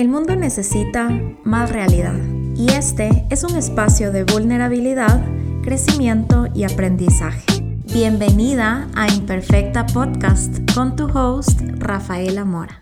El mundo necesita más realidad y este es un espacio de vulnerabilidad, crecimiento y aprendizaje. Bienvenida a Imperfecta Podcast con tu host Rafaela Mora.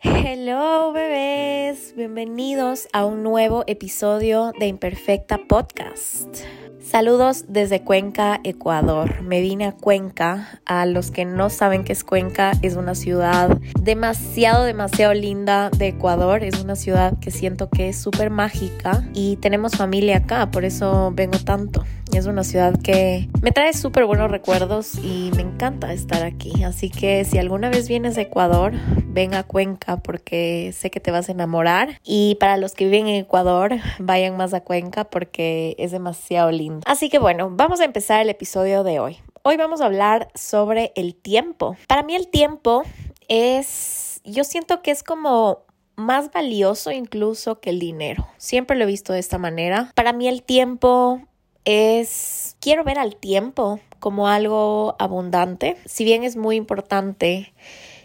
Hello bebés, bienvenidos a un nuevo episodio de Imperfecta Podcast. Saludos desde Cuenca, Ecuador. Me vine a Cuenca. A los que no saben qué es Cuenca, es una ciudad demasiado, demasiado linda de Ecuador. Es una ciudad que siento que es súper mágica y tenemos familia acá, por eso vengo tanto. Es una ciudad que me trae súper buenos recuerdos y me encanta estar aquí. Así que si alguna vez vienes de Ecuador, ven a Cuenca porque sé que te vas a enamorar. Y para los que viven en Ecuador, vayan más a Cuenca porque es demasiado lindo. Así que bueno, vamos a empezar el episodio de hoy. Hoy vamos a hablar sobre el tiempo. Para mí el tiempo es, yo siento que es como más valioso incluso que el dinero. Siempre lo he visto de esta manera. Para mí el tiempo es, quiero ver al tiempo como algo abundante. Si bien es muy importante,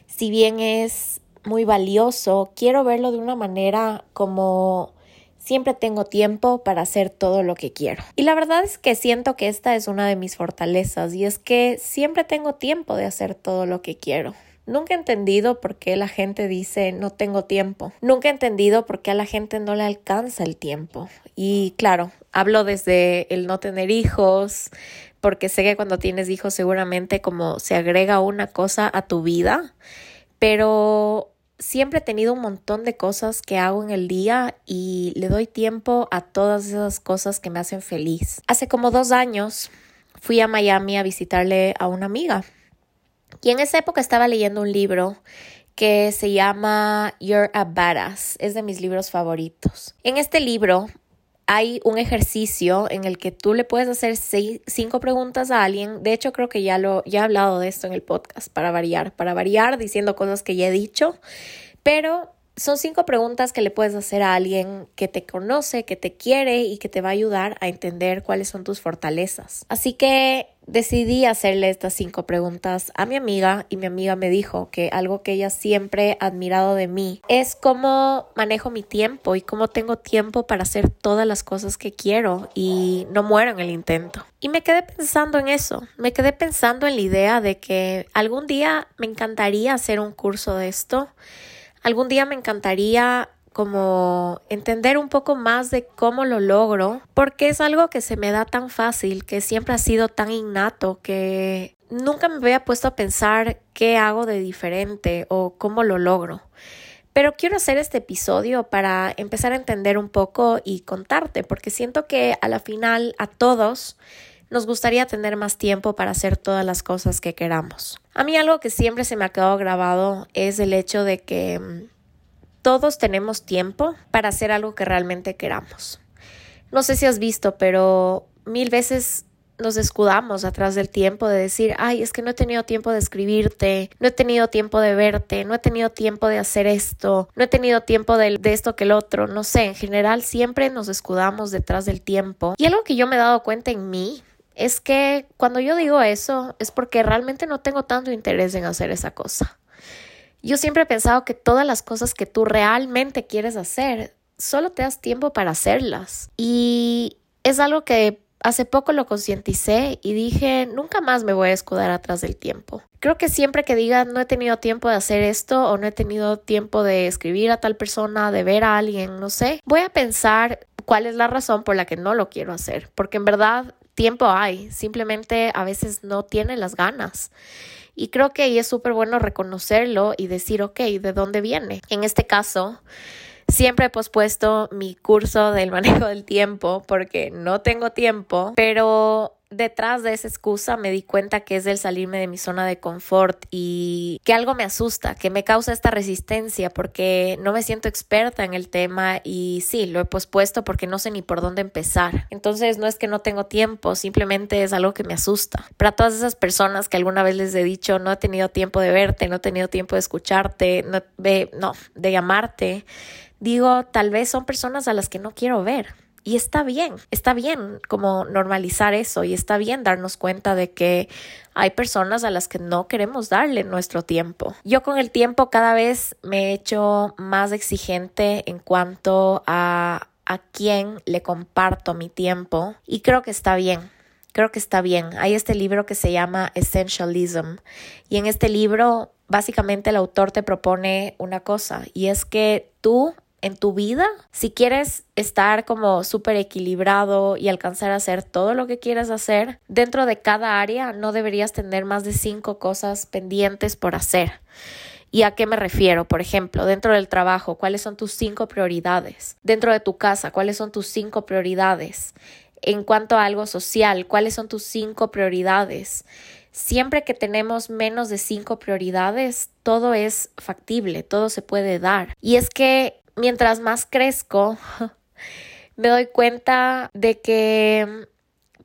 si bien es muy valioso, quiero verlo de una manera como siempre tengo tiempo para hacer todo lo que quiero. Y la verdad es que siento que esta es una de mis fortalezas y es que siempre tengo tiempo de hacer todo lo que quiero. Nunca he entendido por qué la gente dice no tengo tiempo. Nunca he entendido por qué a la gente no le alcanza el tiempo. Y claro, hablo desde el no tener hijos, porque sé que cuando tienes hijos seguramente como se agrega una cosa a tu vida, pero siempre he tenido un montón de cosas que hago en el día y le doy tiempo a todas esas cosas que me hacen feliz. Hace como dos años fui a Miami a visitarle a una amiga y en esa época estaba leyendo un libro que se llama You're a Badass. Es de mis libros favoritos. En este libro hay un ejercicio en el que tú le puedes hacer cinco preguntas a alguien. De hecho, creo que ya lo ya he hablado de esto en el podcast para variar, para variar diciendo cosas que ya he dicho, pero son cinco preguntas que le puedes hacer a alguien que te conoce, que te quiere y que te va a ayudar a entender cuáles son tus fortalezas. Así que decidí hacerle estas cinco preguntas a mi amiga y mi amiga me dijo que algo que ella siempre ha admirado de mí es cómo manejo mi tiempo y cómo tengo tiempo para hacer todas las cosas que quiero y no muero en el intento. Y me quedé pensando en eso, me quedé pensando en la idea de que algún día me encantaría hacer un curso de esto Algún día me encantaría como entender un poco más de cómo lo logro, porque es algo que se me da tan fácil, que siempre ha sido tan innato, que nunca me había puesto a pensar qué hago de diferente o cómo lo logro. Pero quiero hacer este episodio para empezar a entender un poco y contarte, porque siento que a la final a todos nos gustaría tener más tiempo para hacer todas las cosas que queramos. A mí algo que siempre se me ha quedado grabado es el hecho de que mm, todos tenemos tiempo para hacer algo que realmente queramos. No sé si has visto, pero mil veces nos escudamos atrás del tiempo de decir, ay, es que no he tenido tiempo de escribirte, no he tenido tiempo de verte, no he tenido tiempo de hacer esto, no he tenido tiempo de, de esto que el otro, no sé, en general siempre nos escudamos detrás del tiempo. Y algo que yo me he dado cuenta en mí es que cuando yo digo eso es porque realmente no tengo tanto interés en hacer esa cosa. Yo siempre he pensado que todas las cosas que tú realmente quieres hacer, solo te das tiempo para hacerlas. Y es algo que hace poco lo concienticé y dije, nunca más me voy a escudar atrás del tiempo. Creo que siempre que diga no he tenido tiempo de hacer esto o no he tenido tiempo de escribir a tal persona, de ver a alguien, no sé, voy a pensar cuál es la razón por la que no lo quiero hacer, porque en verdad tiempo hay, simplemente a veces no tiene las ganas. Y creo que ahí es súper bueno reconocerlo y decir, ok, ¿de dónde viene? En este caso, siempre he pospuesto mi curso del manejo del tiempo porque no tengo tiempo, pero detrás de esa excusa me di cuenta que es el salirme de mi zona de confort y que algo me asusta, que me causa esta resistencia porque no me siento experta en el tema y sí, lo he pospuesto porque no sé ni por dónde empezar. Entonces no es que no tengo tiempo, simplemente es algo que me asusta. Para todas esas personas que alguna vez les he dicho no he tenido tiempo de verte, no he tenido tiempo de escucharte, no, de, no, de llamarte, digo, tal vez son personas a las que no quiero ver Y está bien, está bien como normalizar eso y está bien darnos cuenta de que hay personas a las que no queremos darle nuestro tiempo. Yo con el tiempo cada vez me he hecho más exigente en cuanto a a quién le comparto mi tiempo y creo que está bien. Creo que está bien. Hay este libro que se llama Essentialism y en este libro básicamente el autor te propone una cosa y es que tú en tu vida, si quieres estar como súper equilibrado y alcanzar a hacer todo lo que quieres hacer, dentro de cada área no deberías tener más de cinco cosas pendientes por hacer. ¿Y a qué me refiero? Por ejemplo, dentro del trabajo, ¿cuáles son tus cinco prioridades? Dentro de tu casa, ¿cuáles son tus cinco prioridades? En cuanto a algo social, ¿cuáles son tus cinco prioridades? Siempre que tenemos menos de cinco prioridades, todo es factible, todo se puede dar. Y es que mientras más crezco, me doy cuenta de que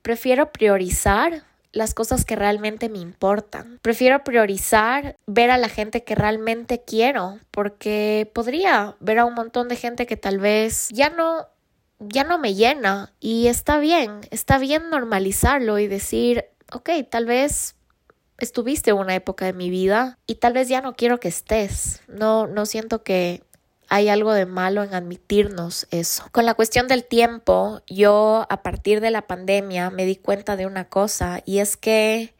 prefiero priorizar las cosas que realmente me importan. Prefiero priorizar ver a la gente que realmente quiero, porque podría ver a un montón de gente que tal vez ya no ya no me llena y está bien, está bien normalizarlo y decir, ok, tal vez estuviste una época de mi vida y tal vez ya no quiero que estés. No no siento que hay algo de malo en admitirnos eso. Con la cuestión del tiempo, yo a partir de la pandemia me di cuenta de una cosa y es que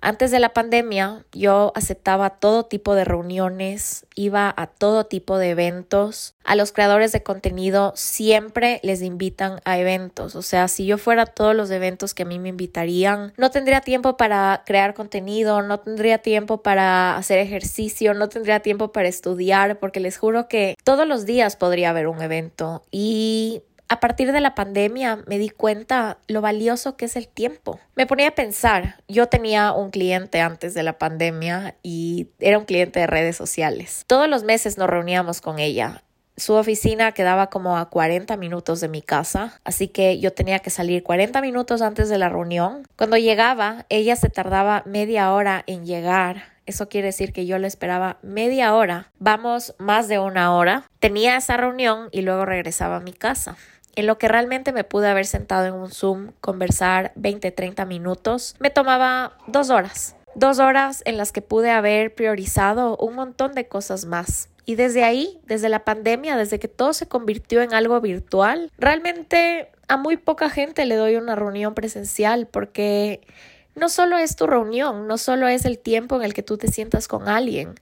antes de la pandemia yo aceptaba todo tipo de reuniones, iba a todo tipo de eventos. A los creadores de contenido siempre les invitan a eventos. O sea, si yo fuera a todos los eventos que a mí me invitarían, no tendría tiempo para crear contenido, no tendría tiempo para hacer ejercicio, no tendría tiempo para estudiar, porque les juro que todos los días podría haber un evento. Y a partir de la pandemia me di cuenta lo valioso que es el tiempo. Me ponía a pensar, yo tenía un cliente antes de la pandemia y era un cliente de redes sociales. Todos los meses nos reuníamos con ella su oficina quedaba como a 40 minutos de mi casa, así que yo tenía que salir 40 minutos antes de la reunión. Cuando llegaba, ella se tardaba media hora en llegar. Eso quiere decir que yo le esperaba media hora. Vamos más de una hora. Tenía esa reunión y luego regresaba a mi casa en lo que realmente me pude haber sentado en un Zoom, conversar 20, 30 minutos, me tomaba dos horas. Dos horas en las que pude haber priorizado un montón de cosas más. Y desde ahí, desde la pandemia, desde que todo se convirtió en algo virtual, realmente a muy poca gente le doy una reunión presencial porque no solo es tu reunión, no solo es el tiempo en el que tú te sientas con alguien,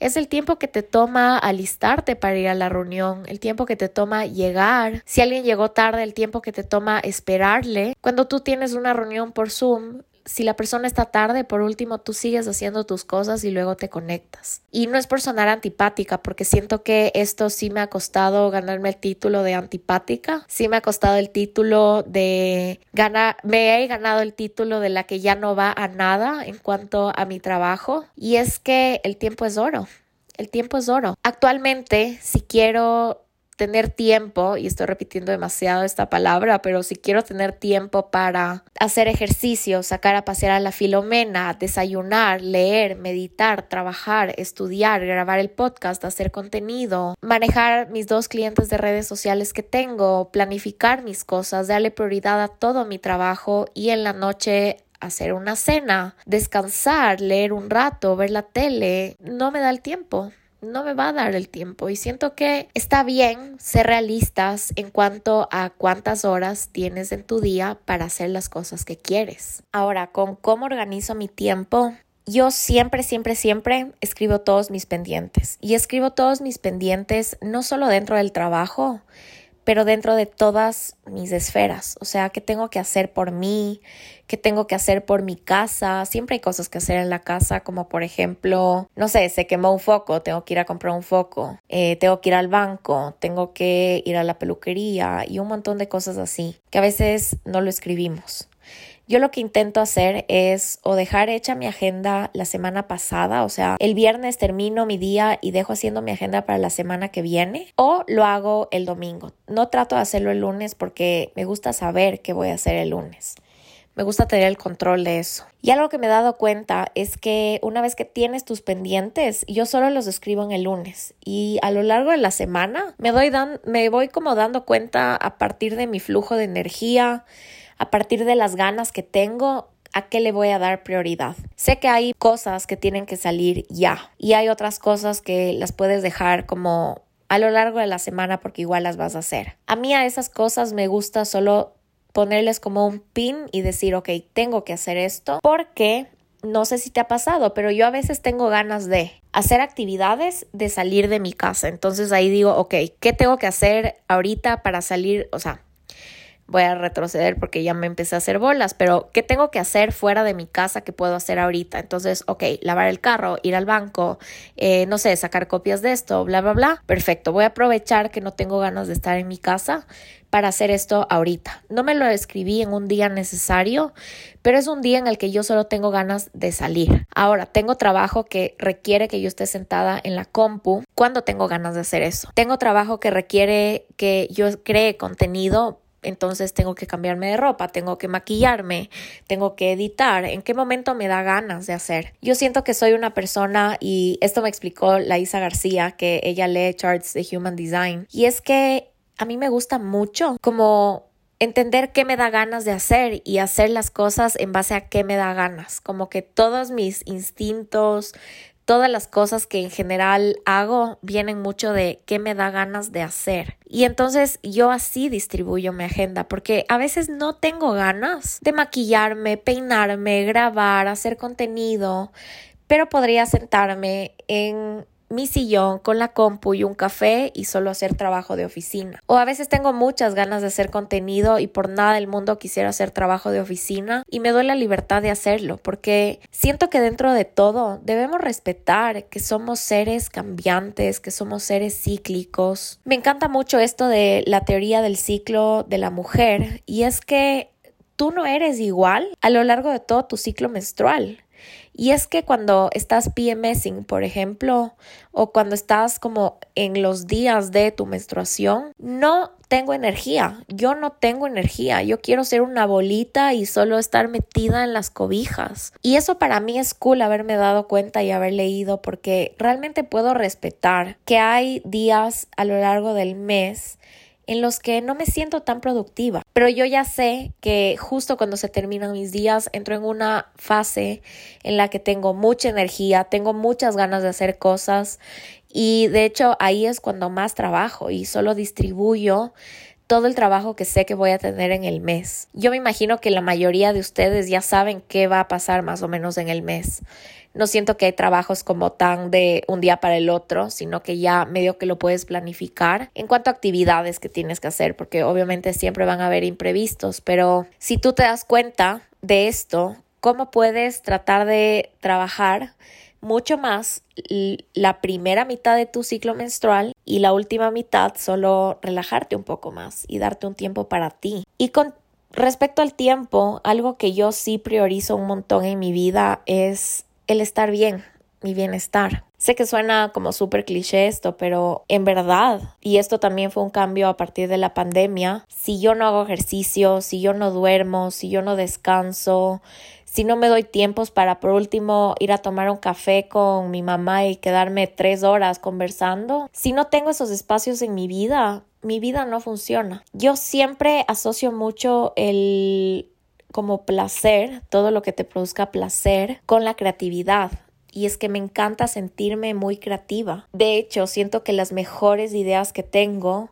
es el tiempo que te toma alistarte para ir a la reunión, el tiempo que te toma llegar. Si alguien llegó tarde, el tiempo que te toma esperarle. Cuando tú tienes una reunión por Zoom, si la persona está tarde, por último, tú sigues haciendo tus cosas y luego te conectas. Y no es por sonar antipática, porque siento que esto sí me ha costado ganarme el título de antipática, sí me ha costado el título de ganar, me he ganado el título de la que ya no va a nada en cuanto a mi trabajo. Y es que el tiempo es oro. El tiempo es oro. Actualmente, si quiero tener tiempo, y estoy repitiendo demasiado esta palabra, pero si quiero tener tiempo para hacer ejercicio, sacar a pasear a la filomena, desayunar, leer, meditar, trabajar, estudiar, grabar el podcast, hacer contenido, manejar mis dos clientes de redes sociales que tengo, planificar mis cosas, darle prioridad a todo mi trabajo y en la noche hacer una cena, descansar, leer un rato, ver la tele, no me da el tiempo no me va a dar el tiempo y siento que está bien ser realistas en cuanto a cuántas horas tienes en tu día para hacer las cosas que quieres. Ahora, con cómo organizo mi tiempo, yo siempre, siempre, siempre escribo todos mis pendientes y escribo todos mis pendientes no solo dentro del trabajo, pero dentro de todas mis esferas. O sea, qué tengo que hacer por mí, qué tengo que hacer por mi casa. Siempre hay cosas que hacer en la casa, como por ejemplo, no sé, se quemó un foco, tengo que ir a comprar un foco, eh, tengo que ir al banco, tengo que ir a la peluquería y un montón de cosas así, que a veces no lo escribimos. Yo lo que intento hacer es o dejar hecha mi agenda la semana pasada, o sea, el viernes termino mi día y dejo haciendo mi agenda para la semana que viene, o lo hago el domingo. No trato de hacerlo el lunes porque me gusta saber qué voy a hacer el lunes. Me gusta tener el control de eso. Y algo que me he dado cuenta es que una vez que tienes tus pendientes, yo solo los escribo en el lunes y a lo largo de la semana me, doy dan me voy como dando cuenta a partir de mi flujo de energía, a partir de las ganas que tengo, a qué le voy a dar prioridad. Sé que hay cosas que tienen que salir ya y hay otras cosas que las puedes dejar como a lo largo de la semana porque igual las vas a hacer. A mí a esas cosas me gusta solo ponerles como un pin y decir, ok, tengo que hacer esto porque no sé si te ha pasado, pero yo a veces tengo ganas de hacer actividades, de salir de mi casa. Entonces ahí digo, ok, ¿qué tengo que hacer ahorita para salir? O sea, voy a retroceder porque ya me empecé a hacer bolas, pero ¿qué tengo que hacer fuera de mi casa que puedo hacer ahorita? Entonces, ok, lavar el carro, ir al banco, eh, no sé, sacar copias de esto, bla, bla, bla. Perfecto, voy a aprovechar que no tengo ganas de estar en mi casa para hacer esto ahorita. No me lo escribí en un día necesario, pero es un día en el que yo solo tengo ganas de salir. Ahora, tengo trabajo que requiere que yo esté sentada en la compu cuando tengo ganas de hacer eso. Tengo trabajo que requiere que yo cree contenido entonces tengo que cambiarme de ropa, tengo que maquillarme, tengo que editar, en qué momento me da ganas de hacer. Yo siento que soy una persona y esto me explicó la Isa García, que ella lee charts de Human Design, y es que a mí me gusta mucho como entender qué me da ganas de hacer y hacer las cosas en base a qué me da ganas, como que todos mis instintos, todas las cosas que en general hago vienen mucho de qué me da ganas de hacer. Y entonces yo así distribuyo mi agenda porque a veces no tengo ganas de maquillarme, peinarme, grabar, hacer contenido, pero podría sentarme en mi sillón con la compu y un café y solo hacer trabajo de oficina. O a veces tengo muchas ganas de hacer contenido y por nada del mundo quisiera hacer trabajo de oficina y me doy la libertad de hacerlo porque siento que dentro de todo debemos respetar que somos seres cambiantes, que somos seres cíclicos. Me encanta mucho esto de la teoría del ciclo de la mujer y es que tú no eres igual a lo largo de todo tu ciclo menstrual. Y es que cuando estás PMSing, por ejemplo, o cuando estás como en los días de tu menstruación, no tengo energía, yo no tengo energía, yo quiero ser una bolita y solo estar metida en las cobijas. Y eso para mí es cool haberme dado cuenta y haber leído porque realmente puedo respetar que hay días a lo largo del mes en los que no me siento tan productiva. Pero yo ya sé que justo cuando se terminan mis días entro en una fase en la que tengo mucha energía, tengo muchas ganas de hacer cosas y de hecho ahí es cuando más trabajo y solo distribuyo todo el trabajo que sé que voy a tener en el mes. Yo me imagino que la mayoría de ustedes ya saben qué va a pasar más o menos en el mes. No siento que hay trabajos como tan de un día para el otro, sino que ya medio que lo puedes planificar en cuanto a actividades que tienes que hacer, porque obviamente siempre van a haber imprevistos, pero si tú te das cuenta de esto, ¿cómo puedes tratar de trabajar mucho más la primera mitad de tu ciclo menstrual y la última mitad solo relajarte un poco más y darte un tiempo para ti. Y con respecto al tiempo, algo que yo sí priorizo un montón en mi vida es el estar bien, mi bienestar. Sé que suena como súper cliché esto, pero en verdad, y esto también fue un cambio a partir de la pandemia, si yo no hago ejercicio, si yo no duermo, si yo no descanso, si no me doy tiempos para por último ir a tomar un café con mi mamá y quedarme tres horas conversando, si no tengo esos espacios en mi vida, mi vida no funciona. Yo siempre asocio mucho el como placer, todo lo que te produzca placer, con la creatividad. Y es que me encanta sentirme muy creativa. De hecho, siento que las mejores ideas que tengo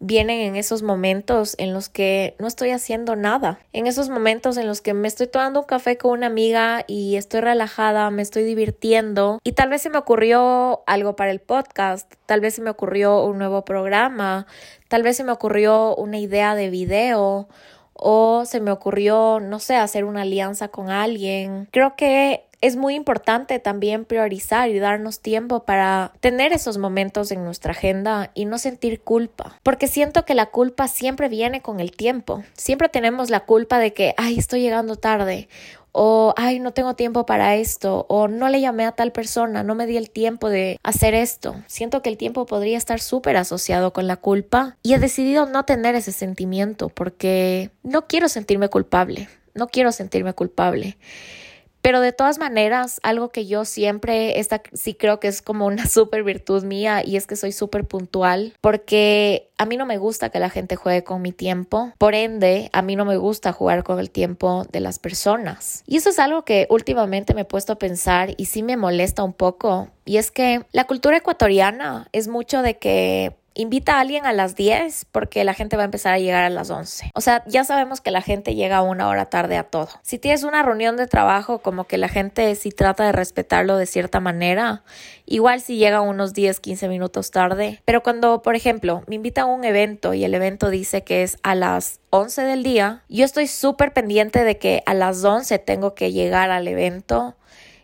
vienen en esos momentos en los que no estoy haciendo nada, en esos momentos en los que me estoy tomando un café con una amiga y estoy relajada, me estoy divirtiendo y tal vez se me ocurrió algo para el podcast, tal vez se me ocurrió un nuevo programa, tal vez se me ocurrió una idea de video o se me ocurrió, no sé, hacer una alianza con alguien. Creo que es muy importante también priorizar y darnos tiempo para tener esos momentos en nuestra agenda y no sentir culpa, porque siento que la culpa siempre viene con el tiempo. Siempre tenemos la culpa de que, ay, estoy llegando tarde o ay, no tengo tiempo para esto, o no le llamé a tal persona, no me di el tiempo de hacer esto. Siento que el tiempo podría estar súper asociado con la culpa y he decidido no tener ese sentimiento porque no quiero sentirme culpable. no quiero sentirme culpable. Pero de todas maneras, algo que yo siempre, esta sí creo que es como una súper virtud mía y es que soy súper puntual porque a mí no me gusta que la gente juegue con mi tiempo. Por ende, a mí no me gusta jugar con el tiempo de las personas. Y eso es algo que últimamente me he puesto a pensar y sí me molesta un poco. Y es que la cultura ecuatoriana es mucho de que invita a alguien a las 10 porque la gente va a empezar a llegar a las 11. O sea, ya sabemos que la gente llega una hora tarde a todo. Si tienes una reunión de trabajo, como que la gente sí trata de respetarlo de cierta manera, igual si llega unos 10, 15 minutos tarde. Pero cuando, por ejemplo, me invitan a un evento y el evento dice que es a las 11 del día, yo estoy súper pendiente de que a las 11 tengo que llegar al evento.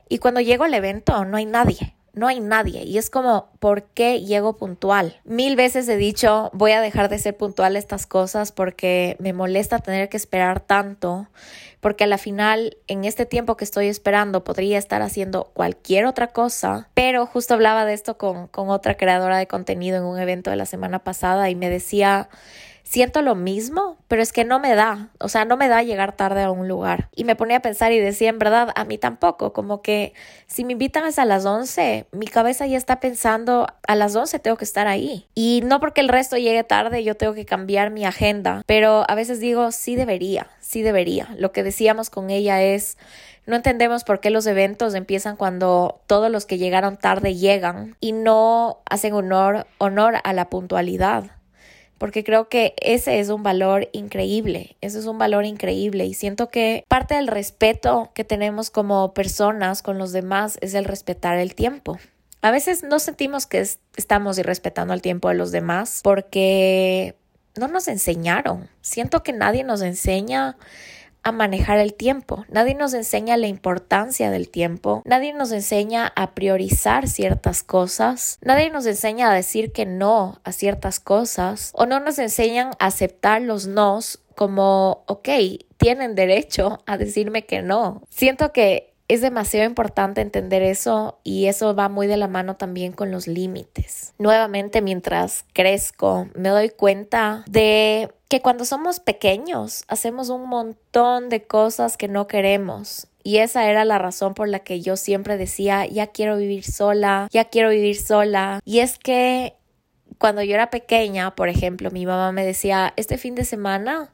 Y cuando llego al evento no hay nadie no hay nadie. Y es como, ¿por qué llego puntual? Mil veces he dicho, voy a dejar de ser puntual a estas cosas porque me molesta tener que esperar tanto, porque a la final, en este tiempo que estoy esperando, podría estar haciendo cualquier otra cosa. Pero justo hablaba de esto con, con otra creadora de contenido en un evento de la semana pasada y me decía, siento lo mismo, pero es que no me da, o sea, no me da llegar tarde a un lugar. Y me ponía a pensar y decía, en verdad, a mí tampoco, como que si me invitan a las 11, mi cabeza ya está pensando, a las 11 tengo que estar ahí. Y no porque el resto llegue tarde, yo tengo que cambiar mi agenda, pero a veces digo, sí debería, sí debería. Lo que decíamos con ella es... No entendemos por qué los eventos empiezan cuando todos los que llegaron tarde llegan y no hacen honor, honor a la puntualidad porque creo que ese es un valor increíble, ese es un valor increíble y siento que parte del respeto que tenemos como personas con los demás es el respetar el tiempo. A veces no sentimos que estamos irrespetando el tiempo de los demás porque no nos enseñaron. Siento que nadie nos enseña a manejar el tiempo. Nadie nos enseña la importancia del tiempo. Nadie nos enseña a priorizar ciertas cosas. Nadie nos enseña a decir que no a ciertas cosas. O no nos enseñan a aceptar los nos como, ok, tienen derecho a decirme que no. Siento que es demasiado importante entender eso y eso va muy de la mano también con los límites. Nuevamente, mientras crezco, me doy cuenta de que cuando somos pequeños hacemos un montón de cosas que no queremos. Y esa era la razón por la que yo siempre decía, ya quiero vivir sola, ya quiero vivir sola. Y es que cuando yo era pequeña, por ejemplo, mi mamá me decía, este fin de semana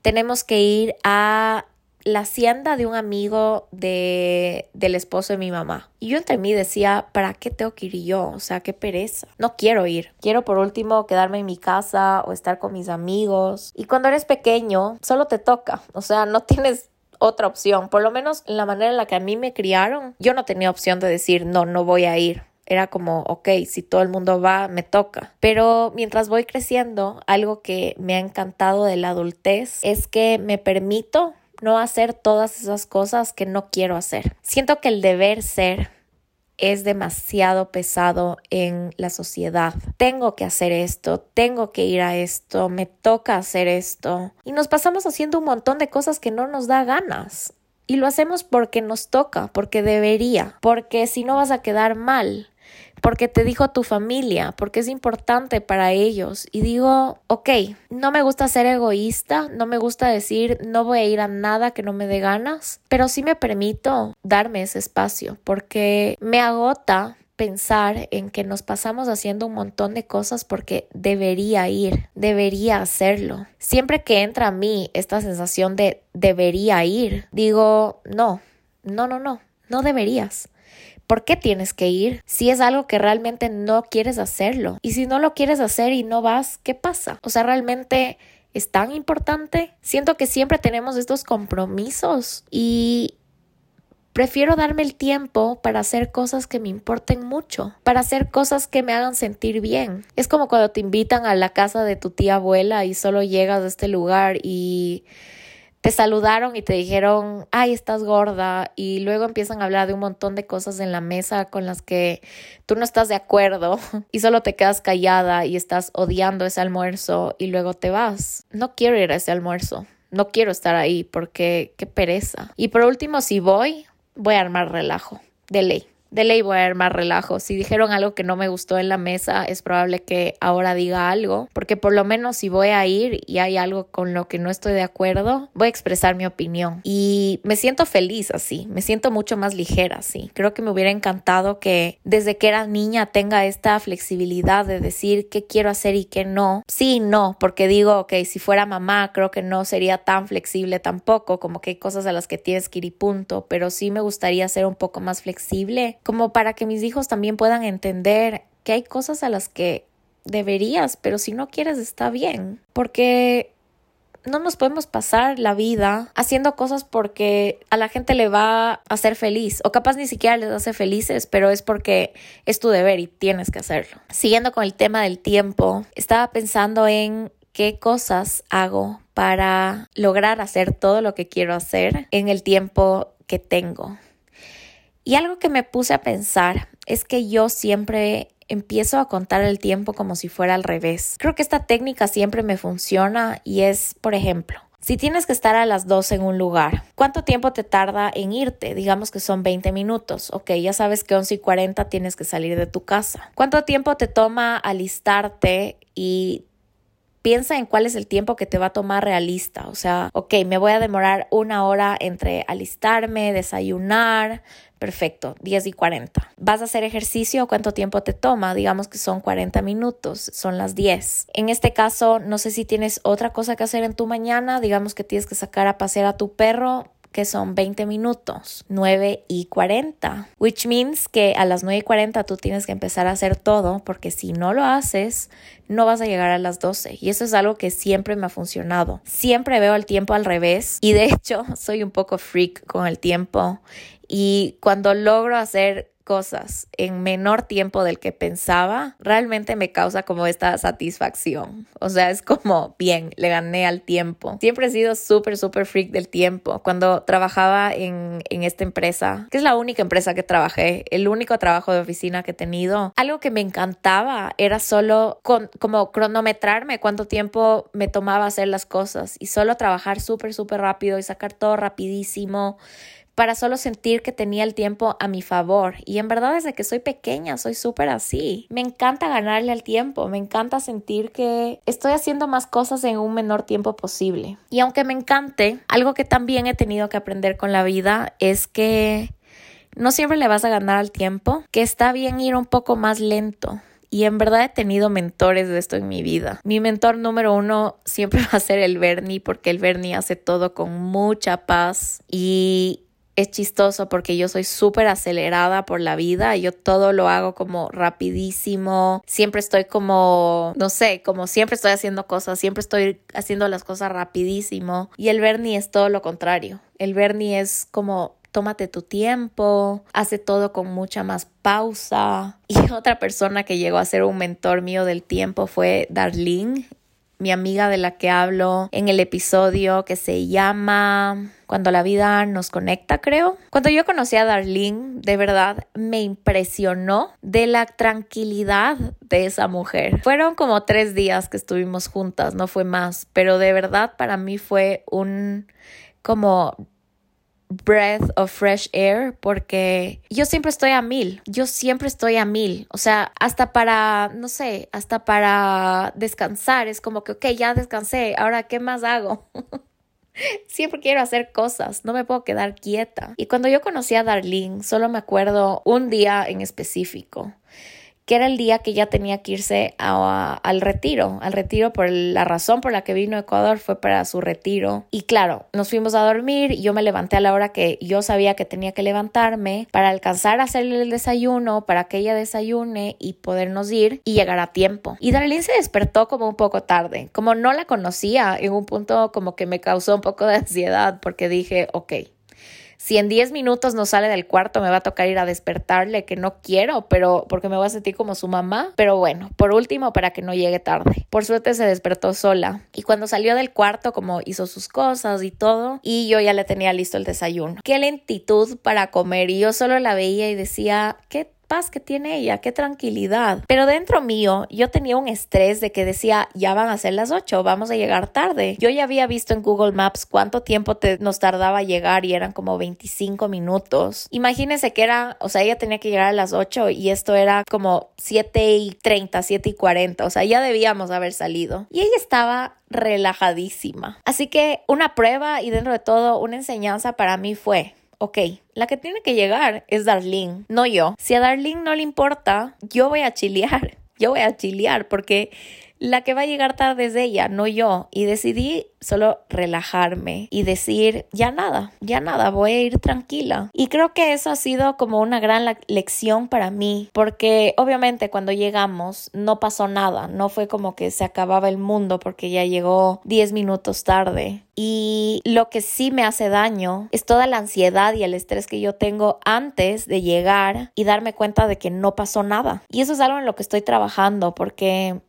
tenemos que ir a la hacienda de un amigo de, del esposo de mi mamá. Y yo entre mí decía, ¿para qué tengo que ir yo? O sea, qué pereza. No quiero ir. Quiero por último quedarme en mi casa o estar con mis amigos. Y cuando eres pequeño, solo te toca. O sea, no tienes otra opción. Por lo menos la manera en la que a mí me criaron, yo no tenía opción de decir, no, no voy a ir. Era como, ok, si todo el mundo va, me toca. Pero mientras voy creciendo, algo que me ha encantado de la adultez es que me permito no hacer todas esas cosas que no quiero hacer. Siento que el deber ser es demasiado pesado en la sociedad. Tengo que hacer esto, tengo que ir a esto, me toca hacer esto. Y nos pasamos haciendo un montón de cosas que no nos da ganas. Y lo hacemos porque nos toca, porque debería, porque si no vas a quedar mal porque te dijo tu familia, porque es importante para ellos. Y digo, ok, no me gusta ser egoísta, no me gusta decir no voy a ir a nada que no me dé ganas, pero sí me permito darme ese espacio porque me agota pensar en que nos pasamos haciendo un montón de cosas porque debería ir, debería hacerlo. Siempre que entra a mí esta sensación de debería ir, digo, no, no, no, no, no deberías. ¿Por qué tienes que ir? Si es algo que realmente no quieres hacerlo. Y si no lo quieres hacer y no vas, ¿qué pasa? O sea, realmente es tan importante. Siento que siempre tenemos estos compromisos y prefiero darme el tiempo para hacer cosas que me importen mucho, para hacer cosas que me hagan sentir bien. Es como cuando te invitan a la casa de tu tía abuela y solo llegas a este lugar y te saludaron y te dijeron, ay, estás gorda, y luego empiezan a hablar de un montón de cosas en la mesa con las que tú no estás de acuerdo y solo te quedas callada y estás odiando ese almuerzo y luego te vas. No quiero ir a ese almuerzo, no quiero estar ahí porque qué pereza. Y por último, si voy, voy a armar relajo, de ley. De ley voy a ver más relajo. Si dijeron algo que no me gustó en la mesa, es probable que ahora diga algo, porque por lo menos si voy a ir y hay algo con lo que no estoy de acuerdo, voy a expresar mi opinión. Y me siento feliz así, me siento mucho más ligera así. Creo que me hubiera encantado que desde que era niña tenga esta flexibilidad de decir qué quiero hacer y qué no. Sí, no, porque digo, ok, si fuera mamá, creo que no sería tan flexible tampoco, como que hay cosas a las que tienes que ir y punto, pero sí me gustaría ser un poco más flexible, como para que mis hijos también puedan entender que hay cosas a las que deberías, pero si no quieres está bien, porque no nos podemos pasar la vida haciendo cosas porque a la gente le va a hacer feliz o capaz ni siquiera les hace felices, pero es porque es tu deber y tienes que hacerlo. Siguiendo con el tema del tiempo, estaba pensando en qué cosas hago para lograr hacer todo lo que quiero hacer en el tiempo que tengo. Y algo que me puse a pensar es que yo siempre empiezo a contar el tiempo como si fuera al revés. Creo que esta técnica siempre me funciona y es, por ejemplo, si tienes que estar a las 12 en un lugar, ¿cuánto tiempo te tarda en irte? Digamos que son 20 minutos. Ok, ya sabes que 11 y 40 tienes que salir de tu casa. ¿Cuánto tiempo te toma alistarte y piensa en cuál es el tiempo que te va a tomar realista. O sea, ok, me voy a demorar una hora entre alistarme, desayunar. Perfecto, 10 y 40. ¿Vas a hacer ejercicio? ¿Cuánto tiempo te toma? Digamos que son 40 minutos, son las 10. En este caso, no sé si tienes otra cosa que hacer en tu mañana, digamos que tienes que sacar a pasear a tu perro, que son 20 minutos, 9 y 40, which means que a las 9 y 40 tú tienes que empezar a hacer todo porque si no lo haces, no vas a llegar a las 12 y eso es algo que siempre me ha funcionado. Siempre veo el tiempo al revés y de hecho soy un poco freak con el tiempo y cuando logro hacer cosas en menor tiempo del que pensaba, realmente me causa como esta satisfacción. O sea, es como, bien, le gané al tiempo. Siempre he sido súper, súper freak del tiempo. Cuando trabajaba en, en esta empresa, que es la única empresa que trabajé, el único trabajo de oficina que he tenido, algo que me encantaba era solo con, como cronometrarme cuánto tiempo me tomaba hacer las cosas y solo trabajar súper, súper rápido y sacar todo rapidísimo para solo sentir que tenía el tiempo a mi favor. Y en verdad desde que soy pequeña soy súper así. Me encanta ganarle al tiempo, me encanta sentir que estoy haciendo más cosas en un menor tiempo posible. Y aunque me encante, algo que también he tenido que aprender con la vida es que no siempre le vas a ganar al tiempo, que está bien ir un poco más lento. Y en verdad he tenido mentores de esto en mi vida. Mi mentor número uno siempre va a ser el Bernie, porque el Bernie hace todo con mucha paz y es chistoso porque yo soy súper acelerada por la vida, yo todo lo hago como rapidísimo, siempre estoy como, no sé, como siempre estoy haciendo cosas, siempre estoy haciendo las cosas rapidísimo. Y el Bernie es todo lo contrario, el Bernie es como tómate tu tiempo, hace todo con mucha más pausa. Y otra persona que llegó a ser un mentor mío del tiempo fue Darlene mi amiga de la que hablo en el episodio que se llama Cuando la vida nos conecta, creo. Cuando yo conocí a Darlene, de verdad me impresionó de la tranquilidad de esa mujer. Fueron como tres días que estuvimos juntas, no fue más, pero de verdad para mí fue un como breath of fresh air porque yo siempre estoy a mil, yo siempre estoy a mil, o sea, hasta para, no sé, hasta para descansar, es como que, ok, ya descansé, ahora, ¿qué más hago? Siempre quiero hacer cosas, no me puedo quedar quieta. Y cuando yo conocí a Darlene, solo me acuerdo un día en específico que era el día que ya tenía que irse al retiro, al retiro por la razón por la que vino a Ecuador fue para su retiro. Y claro, nos fuimos a dormir, yo me levanté a la hora que yo sabía que tenía que levantarme para alcanzar a hacerle el desayuno, para que ella desayune y podernos ir y llegar a tiempo. Y Darlene se despertó como un poco tarde, como no la conocía, en un punto como que me causó un poco de ansiedad porque dije, ok, si en 10 minutos no sale del cuarto, me va a tocar ir a despertarle, que no quiero, pero porque me voy a sentir como su mamá. Pero bueno, por último, para que no llegue tarde. Por suerte se despertó sola. Y cuando salió del cuarto, como hizo sus cosas y todo, y yo ya le tenía listo el desayuno. Qué lentitud para comer. Y yo solo la veía y decía, qué paz que tiene ella, qué tranquilidad. Pero dentro mío yo tenía un estrés de que decía, ya van a ser las 8, vamos a llegar tarde. Yo ya había visto en Google Maps cuánto tiempo nos tardaba llegar y eran como 25 minutos. Imagínense que era, o sea, ella tenía que llegar a las 8 y esto era como 7 y 30, 7 y 40, o sea, ya debíamos haber salido. Y ella estaba relajadísima. Así que una prueba y dentro de todo una enseñanza para mí fue, ok, la que tiene que llegar es Darlene, no yo. Si a Darlene no le importa, yo voy a chilear, yo voy a chilear porque la que va a llegar tarde es ella, no yo. Y decidí solo relajarme y decir, ya nada, ya nada, voy a ir tranquila. Y creo que eso ha sido como una gran lección para mí, porque obviamente cuando llegamos no pasó nada, no fue como que se acababa el mundo porque ya llegó 10 minutos tarde. Y lo que sí me hace daño es toda la ansiedad y el estrés que yo tengo antes de llegar y darme cuenta de que no pasó nada. Y eso es algo en lo que estoy trabajando porque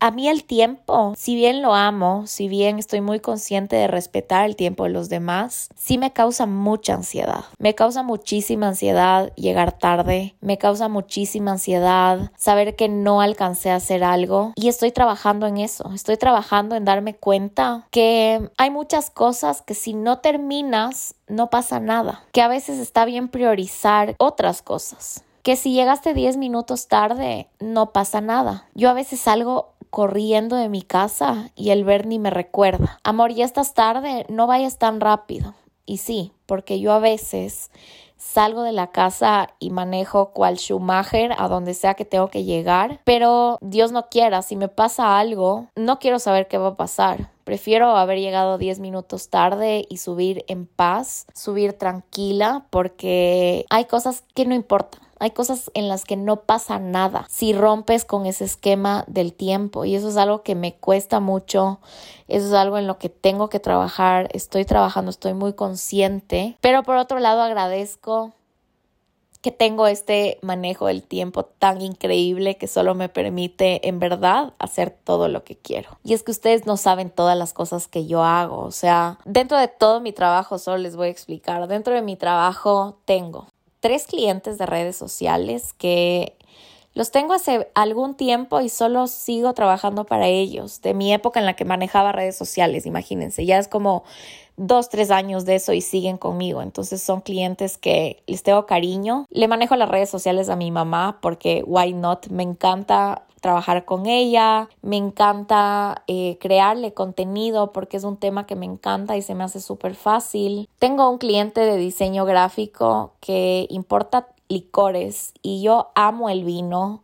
a mí el tiempo, si bien lo amo, si bien estoy muy consciente de respetar el tiempo de los demás, sí me causa mucha ansiedad. Me causa muchísima ansiedad llegar tarde, me causa muchísima ansiedad saber que no alcancé a hacer algo y estoy trabajando en eso, estoy trabajando en darme cuenta que hay muchas cosas que si no terminas no pasa nada, que a veces está bien priorizar otras cosas que si llegaste 10 minutos tarde no pasa nada. Yo a veces salgo corriendo de mi casa y el Bernie me recuerda, amor, ya estás tarde, no vayas tan rápido. Y sí, porque yo a veces salgo de la casa y manejo cual Schumacher a donde sea que tengo que llegar, pero Dios no quiera, si me pasa algo, no quiero saber qué va a pasar. Prefiero haber llegado 10 minutos tarde y subir en paz, subir tranquila, porque hay cosas que no importan hay cosas en las que no pasa nada si rompes con ese esquema del tiempo y eso es algo que me cuesta mucho, eso es algo en lo que tengo que trabajar, estoy trabajando, estoy muy consciente, pero por otro lado agradezco que tengo este manejo del tiempo tan increíble que solo me permite en verdad hacer todo lo que quiero. Y es que ustedes no saben todas las cosas que yo hago, o sea, dentro de todo mi trabajo, solo les voy a explicar, dentro de mi trabajo tengo tres clientes de redes sociales que los tengo hace algún tiempo y solo sigo trabajando para ellos, de mi época en la que manejaba redes sociales, imagínense, ya es como dos, tres años de eso y siguen conmigo. Entonces son clientes que les tengo cariño. Le manejo las redes sociales a mi mamá porque why not? Me encanta trabajar con ella, me encanta eh, crearle contenido porque es un tema que me encanta y se me hace súper fácil. Tengo un cliente de diseño gráfico que importa licores y yo amo el vino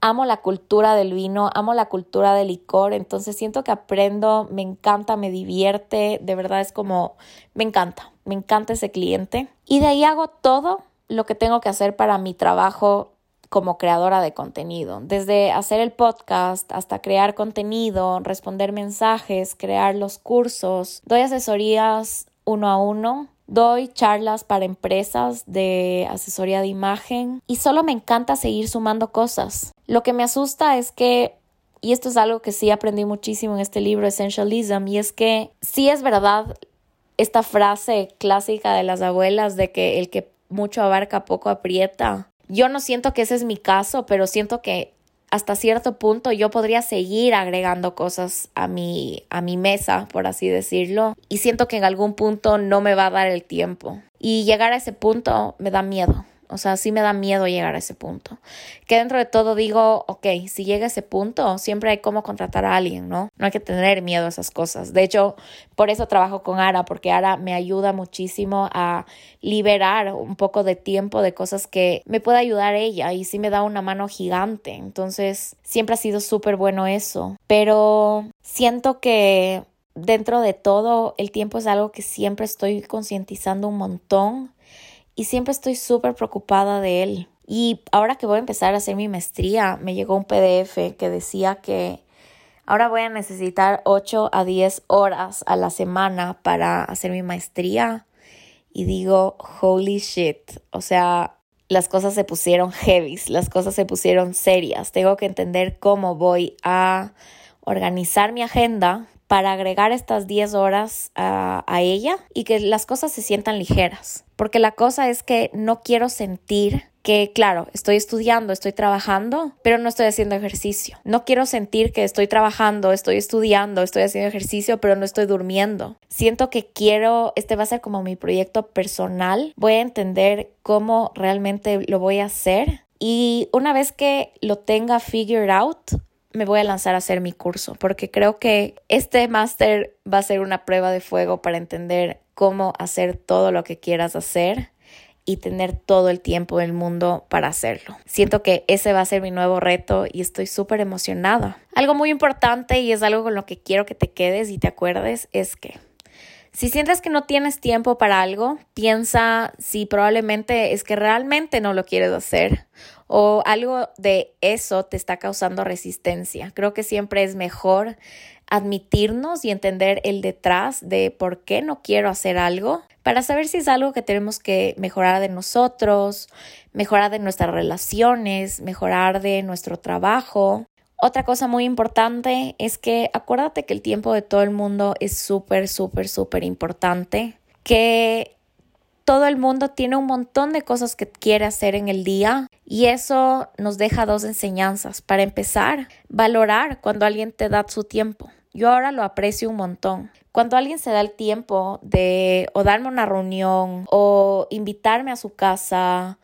amo la cultura del vino, amo la cultura del licor, entonces siento que aprendo, me encanta, me divierte, de verdad es como, me encanta, me encanta ese cliente. Y de ahí hago todo lo que tengo que hacer para mi trabajo como creadora de contenido, desde hacer el podcast hasta crear contenido, responder mensajes, crear los cursos, doy asesorías uno a uno Doy charlas para empresas de asesoría de imagen y solo me encanta seguir sumando cosas. Lo que me asusta es que, y esto es algo que sí aprendí muchísimo en este libro Essentialism, y es que sí es verdad esta frase clásica de las abuelas de que el que mucho abarca poco aprieta. Yo no siento que ese es mi caso, pero siento que hasta cierto punto yo podría seguir agregando cosas a mi, a mi mesa, por así decirlo, y siento que en algún punto no me va a dar el tiempo. Y llegar a ese punto me da miedo. O sea, sí me da miedo llegar a ese punto. Que dentro de todo digo, ok, si llega a ese punto, siempre hay cómo contratar a alguien, ¿no? No hay que tener miedo a esas cosas. De hecho, por eso trabajo con Ara, porque Ara me ayuda muchísimo a liberar un poco de tiempo de cosas que me puede ayudar ella y sí me da una mano gigante. Entonces, siempre ha sido súper bueno eso. Pero siento que dentro de todo, el tiempo es algo que siempre estoy concientizando un montón y siempre estoy súper preocupada de él. Y ahora que voy a empezar a hacer mi maestría, me llegó un PDF que decía que ahora voy a necesitar 8 a 10 horas a la semana para hacer mi maestría. Y digo, holy shit, o sea, las cosas se pusieron heavy, las cosas se pusieron serias. Tengo que entender cómo voy a organizar mi agenda para agregar estas 10 horas a, ella y que las cosas se sientan ligeras. Porque la cosa es que no quiero sentir que, claro, estoy estudiando, estoy trabajando, pero no estoy haciendo ejercicio. No quiero sentir que estoy trabajando, estoy estudiando, estoy haciendo ejercicio, pero no estoy durmiendo. Siento que quiero, este va a ser como mi proyecto personal. Voy a entender cómo realmente lo voy a hacer. Y una vez que lo tenga figured out, me voy a lanzar a hacer mi curso, porque creo que este máster va a ser una prueba de fuego para entender cómo hacer todo lo que quieras hacer y tener todo el tiempo del mundo para hacerlo. Siento que ese va a ser mi nuevo reto y estoy súper emocionada. Algo muy importante y es algo con lo que quiero que te quedes y te acuerdes es que si sientes que no tienes tiempo para algo, piensa si probablemente es que realmente no lo quieres hacer o algo de eso te está causando resistencia. Creo que siempre es mejor admitirnos y entender el detrás de por qué no quiero hacer algo para saber si es algo que tenemos que mejorar de nosotros, mejorar de nuestras relaciones, mejorar de nuestro trabajo otra cosa muy importante es que acuérdate que el tiempo de todo el mundo es súper, súper, súper importante, que todo el mundo tiene un montón de cosas que quiere hacer en el día y eso nos deja dos enseñanzas. Para empezar, valorar cuando alguien te da su tiempo. Yo ahora lo aprecio un montón. Cuando alguien se da el tiempo de o darme una reunión o invitarme a su casa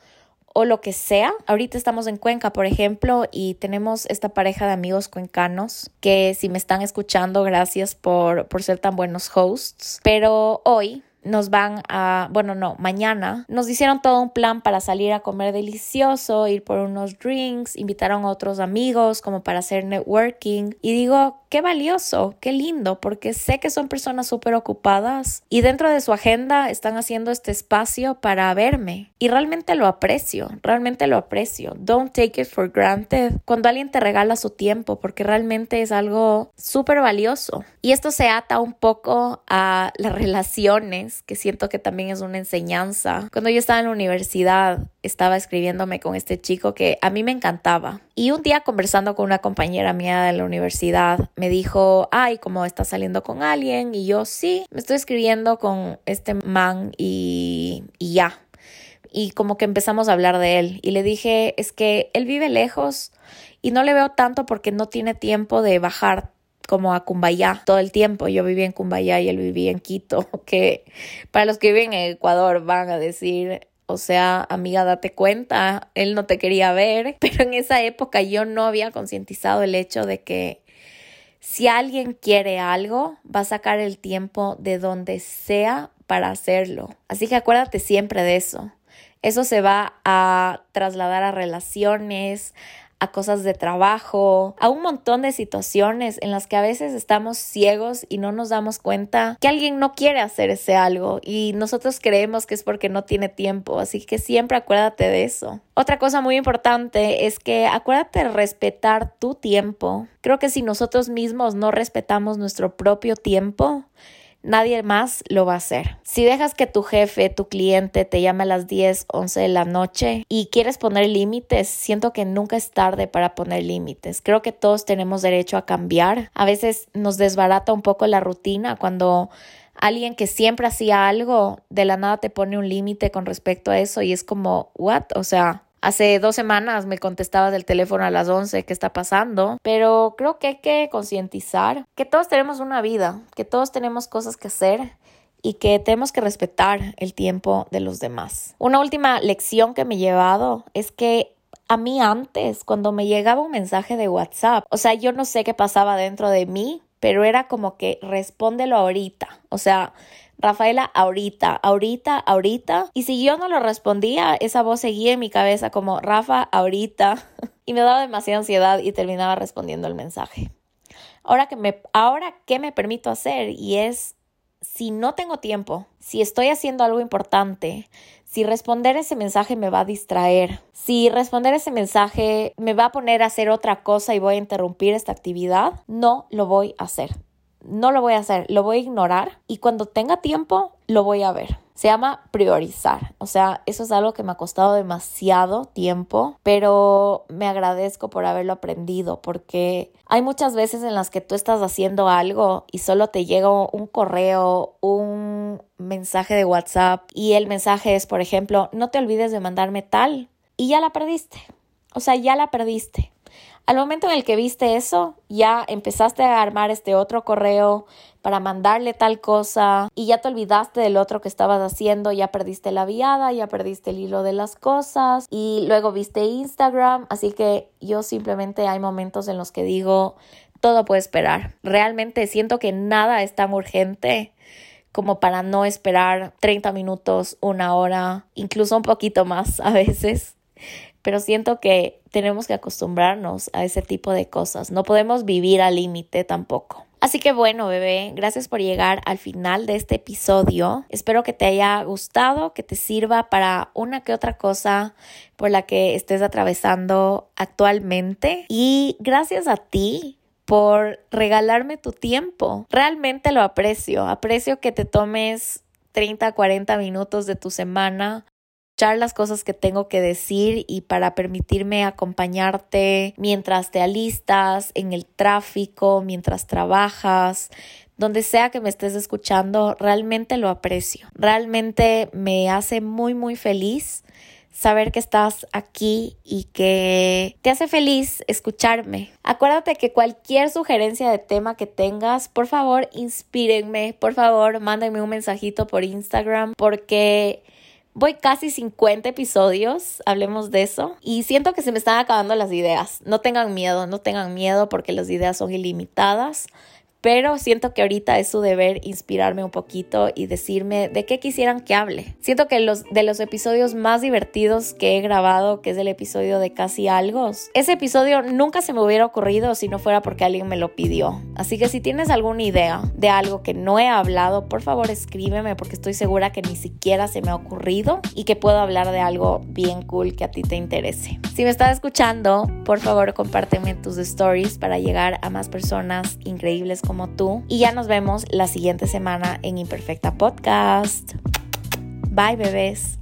o lo que sea. Ahorita estamos en Cuenca, por ejemplo, y tenemos esta pareja de amigos cuencanos que si me están escuchando, gracias por, por ser tan buenos hosts. Pero hoy nos van a, bueno, no, mañana nos hicieron todo un plan para salir a comer delicioso, ir por unos drinks, invitaron a otros amigos como para hacer networking. Y digo, qué valioso, qué lindo, porque sé que son personas súper ocupadas y dentro de su agenda están haciendo este espacio para verme y realmente lo aprecio, realmente lo aprecio. Don't take it for granted cuando alguien te regala su tiempo porque realmente es algo súper valioso. Y esto se ata un poco a las relaciones, que siento que también es una enseñanza. Cuando yo estaba en la universidad, estaba escribiéndome con este chico que a mí me encantaba. Y un día conversando con una compañera mía de la universidad, me dijo, ay, ¿cómo estás saliendo con alguien? Y yo, sí, me estoy escribiendo con este man y, y ya. Y como que empezamos a hablar de él. Y le dije, es que él vive lejos y no le veo tanto porque no tiene tiempo de bajar como a Cumbayá todo el tiempo. Yo vivía en Cumbayá y él vivía en Quito, que para los que viven en Ecuador van a decir, o sea, amiga, date cuenta, él no te quería ver, pero en esa época yo no había concientizado el hecho de que si alguien quiere algo, va a sacar el tiempo de donde sea para hacerlo. Así que acuérdate siempre de eso. Eso se va a trasladar a relaciones, a cosas de trabajo, a un montón de situaciones en las que a veces estamos ciegos y no nos damos cuenta que alguien no quiere hacer ese algo y nosotros creemos que es porque no tiene tiempo, así que siempre acuérdate de eso. Otra cosa muy importante es que acuérdate de respetar tu tiempo. Creo que si nosotros mismos no respetamos nuestro propio tiempo, nadie más lo va a hacer. Si dejas que tu jefe, tu cliente te llame a las 10, 11 de la noche y quieres poner límites, siento que nunca es tarde para poner límites. Creo que todos tenemos derecho a cambiar. A veces nos desbarata un poco la rutina cuando alguien que siempre hacía algo de la nada te pone un límite con respecto a eso y es como, ¿what? O sea, Hace dos semanas me contestaba del teléfono a las 11 qué está pasando, pero creo que hay que concientizar que todos tenemos una vida, que todos tenemos cosas que hacer y que tenemos que respetar el tiempo de los demás. Una última lección que me he llevado es que a mí antes, cuando me llegaba un mensaje de WhatsApp, o sea, yo no sé qué pasaba dentro de mí, pero era como que respóndelo ahorita. O sea, Rafaela, ahorita, ahorita, ahorita. Y si yo no lo respondía, esa voz seguía en mi cabeza como Rafa, ahorita. y me daba demasiada ansiedad y terminaba respondiendo el mensaje. Ahora que me, ahora qué me permito hacer y es si no tengo tiempo, si estoy haciendo algo importante, si responder ese mensaje me va a distraer, si responder ese mensaje me va a poner a hacer otra cosa y voy a interrumpir esta actividad, no lo voy a hacer no lo voy a hacer, lo voy a ignorar y cuando tenga tiempo lo voy a ver. Se llama priorizar. O sea, eso es algo que me ha costado demasiado tiempo, pero me agradezco por haberlo aprendido porque hay muchas veces en las que tú estás haciendo algo y solo te llega un correo, un mensaje de WhatsApp y el mensaje es, por ejemplo, no te olvides de mandarme tal y ya la perdiste. O sea, ya la perdiste. Al momento en el que viste eso, ya empezaste a armar este otro correo para mandarle tal cosa y ya te olvidaste del otro que estabas haciendo, ya perdiste la viada, ya perdiste el hilo de las cosas y luego viste Instagram, así que yo simplemente hay momentos en los que digo, todo puede esperar. Realmente siento que nada es tan urgente como para no esperar 30 minutos, una hora, incluso un poquito más a veces pero siento que tenemos que acostumbrarnos a ese tipo de cosas. No podemos vivir al límite tampoco. Así que bueno, bebé, gracias por llegar al final de este episodio. Espero que te haya gustado, que te sirva para una que otra cosa por la que estés atravesando actualmente. Y gracias a ti por regalarme tu tiempo. Realmente lo aprecio. Aprecio que te tomes 30, 40 minutos de tu semana las cosas que tengo que decir y para permitirme acompañarte mientras te alistas, en el tráfico, mientras trabajas, donde sea que me estés escuchando, realmente lo aprecio. Realmente me hace muy, muy feliz saber que estás aquí y que te hace feliz escucharme. Acuérdate que cualquier sugerencia de tema que tengas, por favor, inspírenme, por favor, mándenme un mensajito por Instagram porque Voy casi 50 episodios, hablemos de eso, y siento que se me están acabando las ideas. No tengan miedo, no tengan miedo porque las ideas son ilimitadas pero siento que ahorita es su deber inspirarme un poquito y decirme de qué quisieran que hable. Siento que los de los episodios más divertidos que he grabado, que es el episodio de Casi Algo, ese episodio nunca se me hubiera ocurrido si no fuera porque alguien me lo pidió. Así que si tienes alguna idea de algo que no he hablado, por favor escríbeme porque estoy segura que ni siquiera se me ha ocurrido y que puedo hablar de algo bien cool que a ti te interese. Si me estás escuchando, por favor compárteme tus stories para llegar a más personas increíbles como como tú. Y ya nos vemos la siguiente semana en Imperfecta Podcast. Bye bebés.